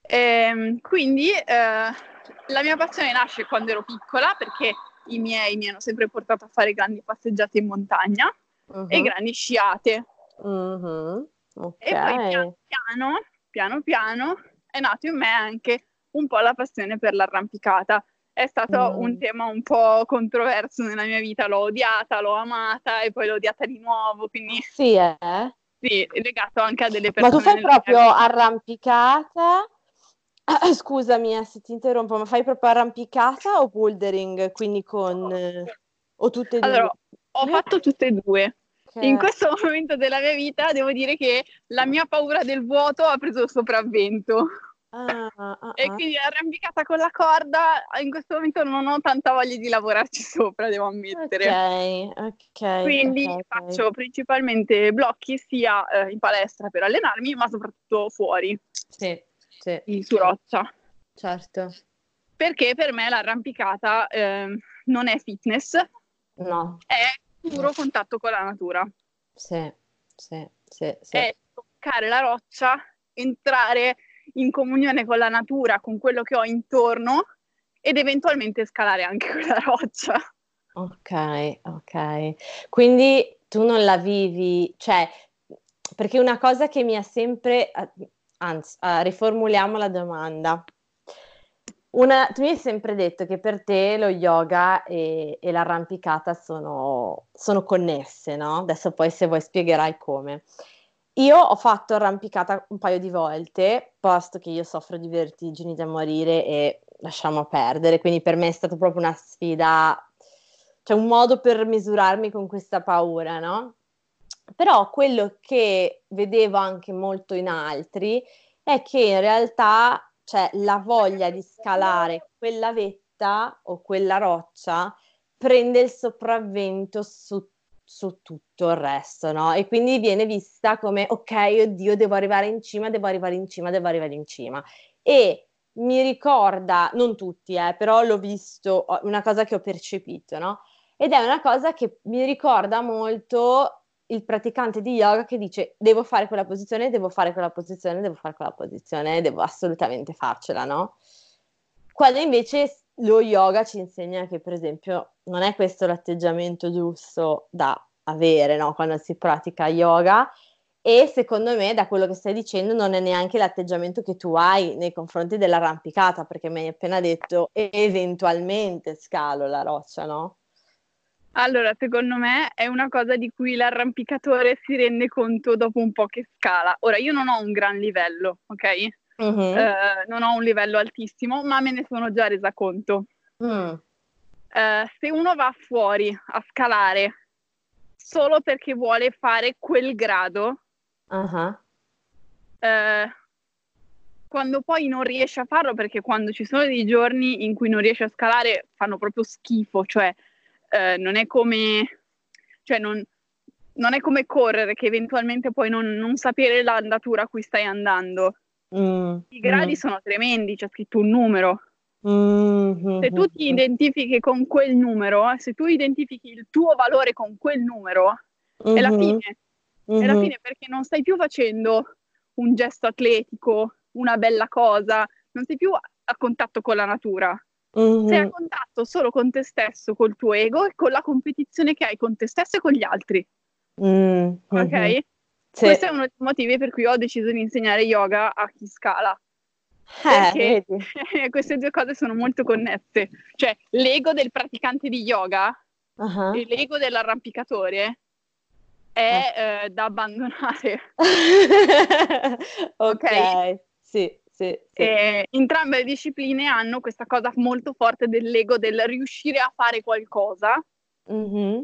E, ehm, quindi eh, la mia passione nasce quando ero piccola perché i miei mi hanno sempre portato a fare grandi passeggiate in montagna uh-huh. e grandi sciate. Uh-huh. Okay. E poi piano piano, piano piano è nato in me anche un po' la passione per l'arrampicata è stato mm. un tema un po' controverso nella mia vita, l'ho odiata, l'ho amata e poi l'ho odiata di nuovo, quindi... Sì, eh? Sì, legato anche a delle persone... Ma tu fai proprio arrampicata... scusami eh, se ti interrompo, ma fai proprio arrampicata o bouldering, quindi con... o tutte e due? Allora, ho fatto tutte e due. In questo momento della mia vita devo dire che la mia paura del vuoto ha preso il sopravvento. Ah, ah, ah, e quindi arrampicata con la corda, in questo momento non ho tanta voglia di lavorarci sopra, devo ammettere. Ok, ok. Quindi okay, faccio okay. principalmente blocchi sia eh, in palestra per allenarmi, ma soprattutto fuori. Sì, sì. Su roccia. Certo. Perché per me l'arrampicata eh, non è fitness, no. è puro contatto con la natura. Sì, sì, sì, sì. È toccare la roccia, entrare in comunione con la natura, con quello che ho intorno ed eventualmente scalare anche quella roccia. Ok, ok. Quindi tu non la vivi, cioè, perché una cosa che mi ha sempre, anzi, uh, riformuliamo la domanda. Una, tu mi hai sempre detto che per te lo yoga e, e l'arrampicata sono, sono, connesse, no? Adesso poi se vuoi spiegherai come. Io ho fatto arrampicata un paio di volte, posto che io soffro di vertigini da morire e lasciamo perdere, quindi per me è stata proprio una sfida, cioè un modo per misurarmi con questa paura, no? Però quello che vedevo anche molto in altri è che in realtà cioè, la voglia di scalare quella vetta o quella roccia prende il sopravvento su su tutto il resto, no? E quindi viene vista come, ok, oddio, devo arrivare in cima, devo arrivare in cima, devo arrivare in cima. E mi ricorda, non tutti, eh, però l'ho visto, una cosa che ho percepito, no? Ed è una cosa che mi ricorda molto il praticante di yoga che dice devo fare quella posizione, devo fare quella posizione, devo fare quella posizione, devo assolutamente farcela, no? Quando invece lo yoga ci insegna che, per esempio, non è questo l'atteggiamento giusto da avere no? quando si pratica yoga e secondo me da quello che stai dicendo non è neanche l'atteggiamento che tu hai nei confronti dell'arrampicata perché mi hai appena detto eventualmente scalo la roccia, no? Allora, secondo me è una cosa di cui l'arrampicatore si rende conto dopo un po' che scala. Ora, io non ho un gran livello, ok? Uh-huh. Eh, non ho un livello altissimo, ma me ne sono già resa conto. Mm. Eh, se uno va fuori a scalare solo perché vuole fare quel grado, uh-huh. eh, quando poi non riesce a farlo, perché quando ci sono dei giorni in cui non riesce a scalare fanno proprio schifo, cioè eh, non è come, cioè non, non, è come correre che eventualmente puoi non, non sapere l'andatura a cui stai andando. Mm, I gradi mm. sono tremendi, c'è scritto un numero. Mm, se tu ti identifichi con quel numero, se tu identifichi il tuo valore con quel numero, mm-hmm. è la mm-hmm. fine. Mm-hmm. È la mm-hmm. fine perché non stai più facendo un gesto atletico, una bella cosa, non sei più a contatto con la natura. Mm-hmm. Sei a contatto solo con te stesso, col tuo ego e con la competizione che hai con te stesso e con gli altri. Mm-hmm. Ok? Sì. Questo è uno dei motivi per cui ho deciso di insegnare yoga a chi scala. Eh, perché queste due cose sono molto connesse. Cioè, l'ego del praticante di yoga uh-huh. e l'ego dell'arrampicatore è eh. Eh, da abbandonare. ok, okay? sì. Sì, sì. entrambe le discipline hanno questa cosa molto forte dell'ego del riuscire a fare qualcosa, mm-hmm.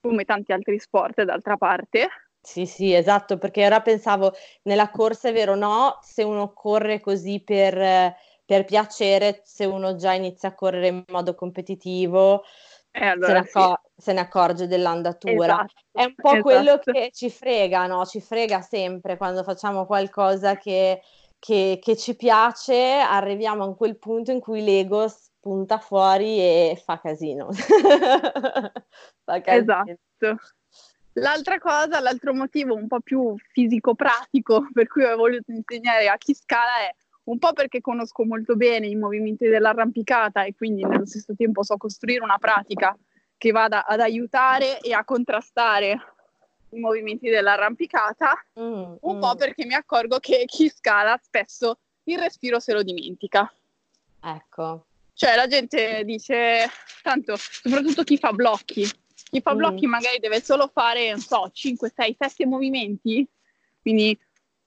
come tanti altri sport d'altra parte, sì, sì, esatto, perché ora pensavo nella corsa è vero, no, se uno corre così per, per piacere, se uno già inizia a correre in modo competitivo, eh, allora, se, ne accor- sì. se, ne accorge dell'andatura. Esatto, è un po' esatto. quello che ci frega, no? Ci frega sempre quando facciamo qualcosa che, che, che ci piace, arriviamo a quel punto in cui l'ego spunta fuori e fa casino. fa casino. Esatto. L'altra cosa, l'altro motivo un po' più fisico-pratico per cui ho voluto insegnare a chi scala è un po' perché conosco molto bene i movimenti dell'arrampicata e quindi nello stesso tempo so costruire una pratica che vada ad aiutare e a contrastare i movimenti dell'arrampicata, mm, un mm. po' perché mi accorgo che chi scala spesso il respiro se lo dimentica. Ecco. Cioè la gente dice, tanto, soprattutto chi fa blocchi, chi fa blocchi mm. magari deve solo fare, non so, 5, 6, 7 movimenti, quindi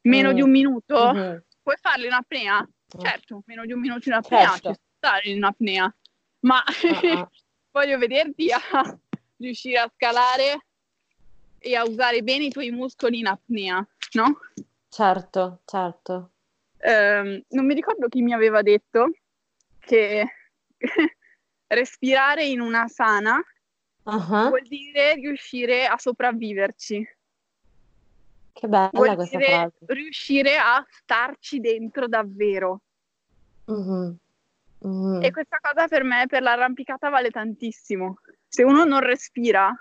meno mm. di un minuto. Mm-hmm. Puoi farli in apnea? Mm. Certo, meno di un minuto in apnea, certo. ci stare in apnea. Ma uh-huh. voglio vederti a riuscire a scalare e a usare bene i tuoi muscoli in apnea, no? Certo, certo. Um, non mi ricordo chi mi aveva detto che respirare in una sana uh-huh. vuol dire riuscire a sopravviverci. Che bella vuol questa dire frase. riuscire a starci dentro davvero. Uh-huh. Uh-huh. E questa cosa per me, per l'arrampicata, vale tantissimo. Se uno non respira,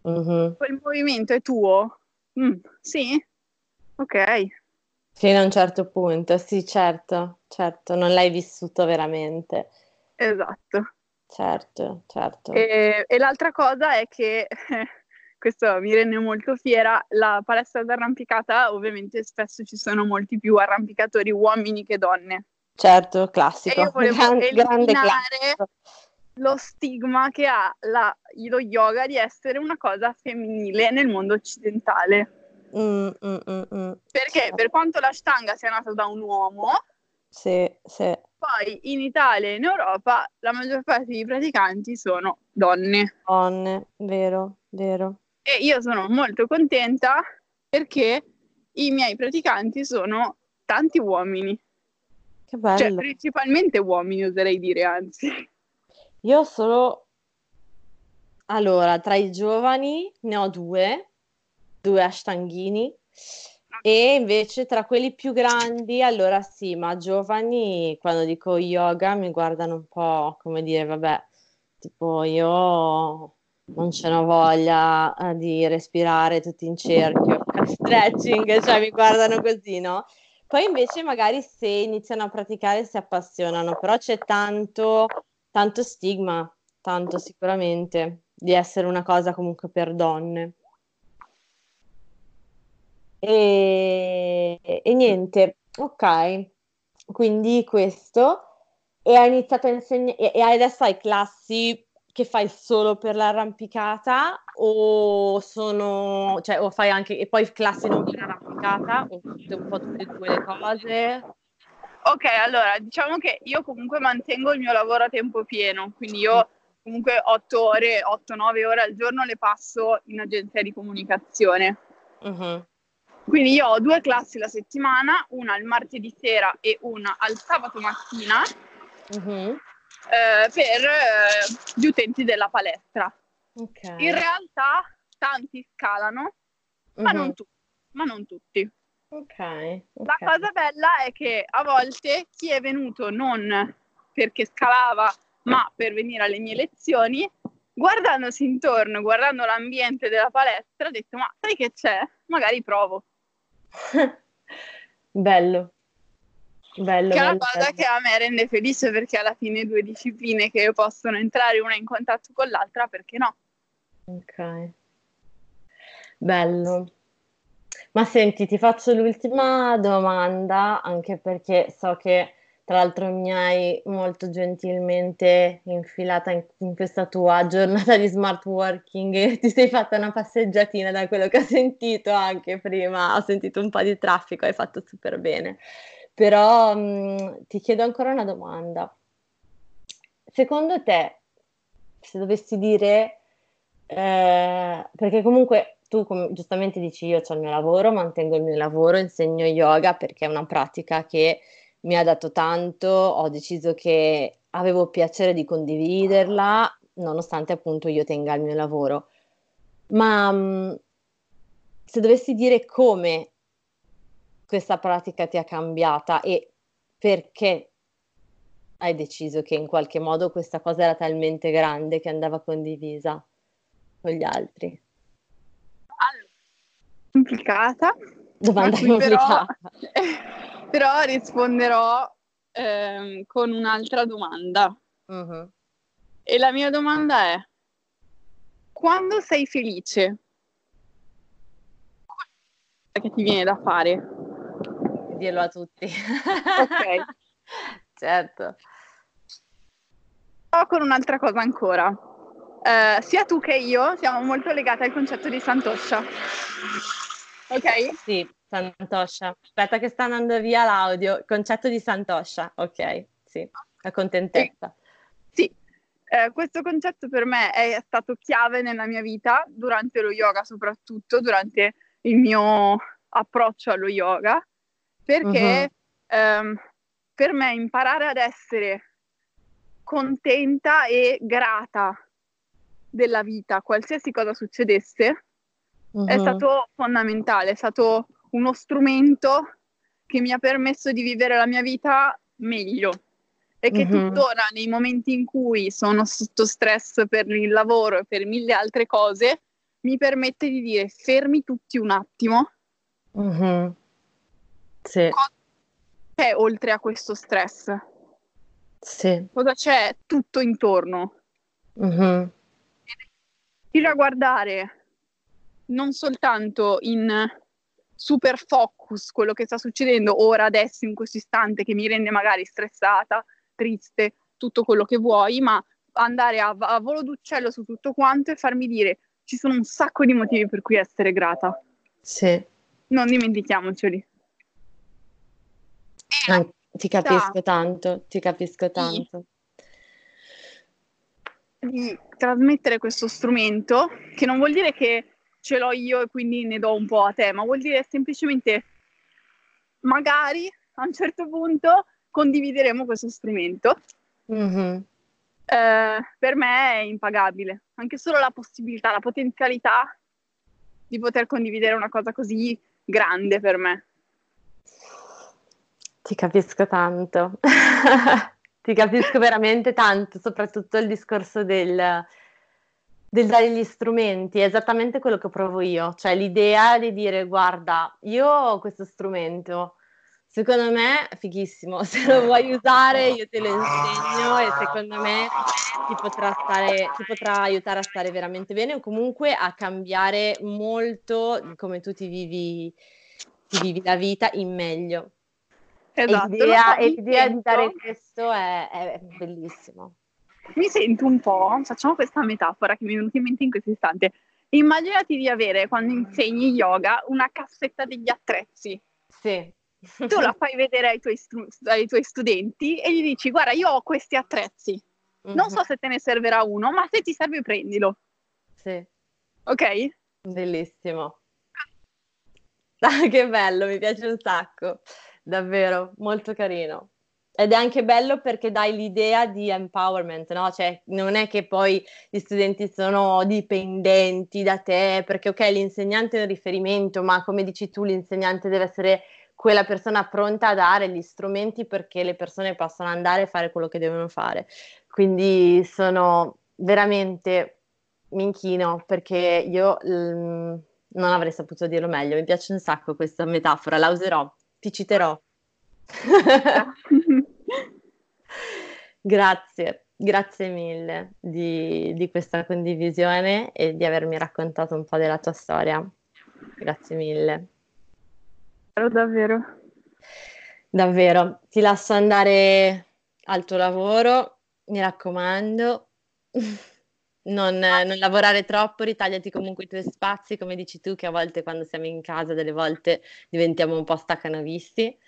quel movimento è tuo. Mm, sì? Ok. Fino a un certo punto, sì, certo, certo, non l'hai vissuto veramente. Esatto. Certo, certo. E, e l'altra cosa è che, questo mi rende molto fiera, la palestra d'arrampicata ovviamente spesso ci sono molti più arrampicatori uomini che donne. Certo, classico. E io volevo Gran, grande classico. lo stigma che ha la, lo yoga di essere una cosa femminile nel mondo occidentale. Mm, mm, mm, mm. Perché per quanto la stanga sia nata da un uomo, sì, sì. poi in Italia e in Europa la maggior parte dei praticanti sono donne. Donne, vero, vero. E io sono molto contenta perché i miei praticanti sono tanti uomini. Che bello. Cioè, principalmente uomini, oserei dire, anzi. Io solo... Allora, tra i giovani ne ho due, due ashtanghini e invece tra quelli più grandi, allora sì, ma giovani, quando dico yoga mi guardano un po' come dire, vabbè, tipo io non ce n'ho voglia eh, di respirare tutti in cerchio, stretching, cioè mi guardano così, no? Poi invece magari se iniziano a praticare si appassionano, però c'è tanto, tanto stigma, tanto sicuramente, di essere una cosa comunque per donne. E, e niente, ok, quindi questo. E hai iniziato a insegnare, e adesso hai classi che fai solo per l'arrampicata o sono, cioè, o fai anche, e poi classi non per l'arrampicata o tutte un po' tutte e due le cose? Ok, allora diciamo che io comunque mantengo il mio lavoro a tempo pieno, quindi io comunque 8 ore, 8-9 ore al giorno le passo in agenzia di comunicazione. Uh-huh. Quindi io ho due classi la settimana, una il martedì sera e una al sabato mattina uh-huh. eh, per eh, gli utenti della palestra. Okay. In realtà tanti scalano, uh-huh. ma, non tu- ma, non tutti. Okay. ok. La cosa bella è che a volte chi è venuto non perché scalava, ma per venire alle mie lezioni, guardandosi intorno, guardando l'ambiente della palestra, ha detto: Ma sai che c'è? Magari provo. bello. Bello, che è una cosa bello. che a me rende felice perché alla fine due discipline che possono entrare una in contatto con l'altra, perché no? Ok. Bello. Ma senti, ti faccio l'ultima domanda, anche perché so che tra l'altro mi hai molto gentilmente infilata in, in, questa tua giornata di smart working e ti sei fatta una passeggiatina da quello che ho sentito anche prima, ho sentito un po' di traffico, hai fatto super bene. Però mh, mm, ti chiedo ancora una domanda. Secondo te, se dovessi dire, eh, perché comunque tu come, giustamente dici io ho il mio lavoro, mantengo il mio lavoro, insegno yoga perché è una pratica che mi ha dato tanto, ho deciso che avevo piacere di condividerla, nonostante appunto io tenga il mio lavoro. Ma mh, mm, se dovessi dire come questa pratica ti ha cambiata e perché hai deciso che in qualche modo questa cosa era talmente grande che andava condivisa con gli altri? Allora, complicata. Domanda complicata. Però... Però risponderò ehm, con un'altra domanda. Uh-huh. E la mia domanda è, quando sei felice? Che ti viene da fare? Dirlo a tutti. Ok. certo. Però con un'altra cosa ancora. Eh, sia tu che io siamo molto legate al concetto di Santoscia. Ok? Sì, Santoscia. Aspetta che sta andando via l'audio. Concetto di Santoscia. Ok, sì, la contentezza. Sì. Eh, questo concetto per me è stato chiave nella mia vita, durante lo yoga soprattutto, durante il mio approccio allo yoga, perché uh-huh. ehm, per me imparare ad essere contenta e grata della vita, qualsiasi cosa succedesse, uh-huh. è stato fondamentale, è stato uno strumento che mi ha permesso di vivere la mia vita meglio e che uh-huh. tuttora nei momenti in cui sono sotto stress per il lavoro e per mille altre cose mi permette di dire fermi tutti un attimo. Uh-huh. Sì. Cosa c'è oltre a questo stress? Sì. Cosa c'è tutto intorno? Ir a guardare non soltanto in super focus quello che sta succedendo ora, adesso, in questo istante, che mi rende magari stressata, triste, tutto quello che vuoi, ma andare a, a volo d'uccello su tutto quanto e farmi dire ci sono un sacco di motivi per cui essere grata. Sì. Non dimentichiamoceli. Ah, ti capisco tanto, ti capisco tanto. Di trasmettere questo strumento, che non vuol dire che ce l'ho io e quindi ne do un po' a te, ma vuol dire semplicemente magari a un certo punto condivideremo questo strumento. Mm-hmm. Eh, per me è impagabile, anche solo la possibilità, la potenzialità di poter condividere una cosa così grande per me. Ti capisco tanto, ti capisco veramente tanto, soprattutto il discorso del, del dare gli strumenti, è esattamente quello che provo io, cioè l'idea di dire guarda, io ho questo strumento, secondo me è fighissimo, se lo vuoi usare io te lo insegno e secondo me ti potrà, stare, ti potrà aiutare a stare veramente bene o comunque a cambiare molto come tu ti vivi, ti vivi la vita in meglio. Esatto, e l'idea, so, l'idea di dare questo è, è bellissimo mi sento un po', facciamo questa metafora che mi è venuta in mente in questo istante. Immaginati di avere, quando insegni yoga, una cassetta degli attrezzi. Sì. Tu la fai vedere ai tuoi, stru- ai tuoi studenti e gli dici, guarda, io ho questi attrezzi. Mm-hmm. Non so se te ne servirà uno, ma se ti serve prendilo. Sì. Ok? Bellissimo. Ah, che bello, mi piace un sacco. Davvero, molto carino. Ed è anche bello perché dai l'idea di empowerment, no? Cioè, non è che poi gli studenti sono dipendenti da te, perché ok, l'insegnante è un riferimento, ma come dici tu, l'insegnante deve essere quella persona pronta a dare gli strumenti perché le persone possano andare e fare quello che devono fare. Quindi sono veramente mi inchino perché io l- non avrei saputo dirlo meglio. Mi piace un sacco questa metafora, la userò, ti citerò. grazie, grazie mille di, di, questa condivisione e di avermi raccontato un po' della tua storia. Grazie mille. Davvero. Davvero, ti lascio andare al tuo lavoro, mi raccomando. Non, non, lavorare troppo, ritagliati comunque i tuoi spazi, come dici tu, che a volte quando siamo in casa, delle volte diventiamo un po' staccanovisti.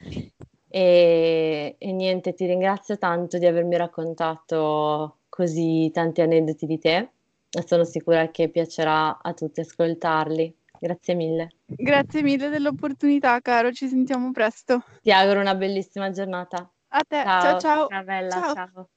E, e niente, ti ringrazio tanto di avermi raccontato così tanti aneddoti di te e sono sicura che piacerà a tutti ascoltarli. Grazie mille. Grazie mille dell'opportunità, caro. Ci sentiamo presto. Ti auguro una bellissima giornata. A te. Ciao ciao. Ciao, ciao. bella, ciao. ciao.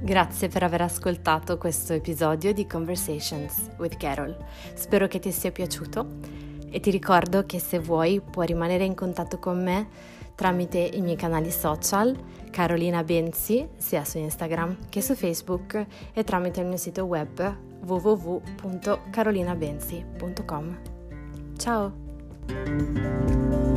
Grazie per aver ascoltato questo episodio di Conversations with Carol. Spero che ti sia piaciuto e ti ricordo che se vuoi puoi rimanere in contatto con me tramite i miei canali social Carolina Benzi sia su Instagram che su Facebook e tramite il mio sito web www.carolinabenzi.com. Ciao!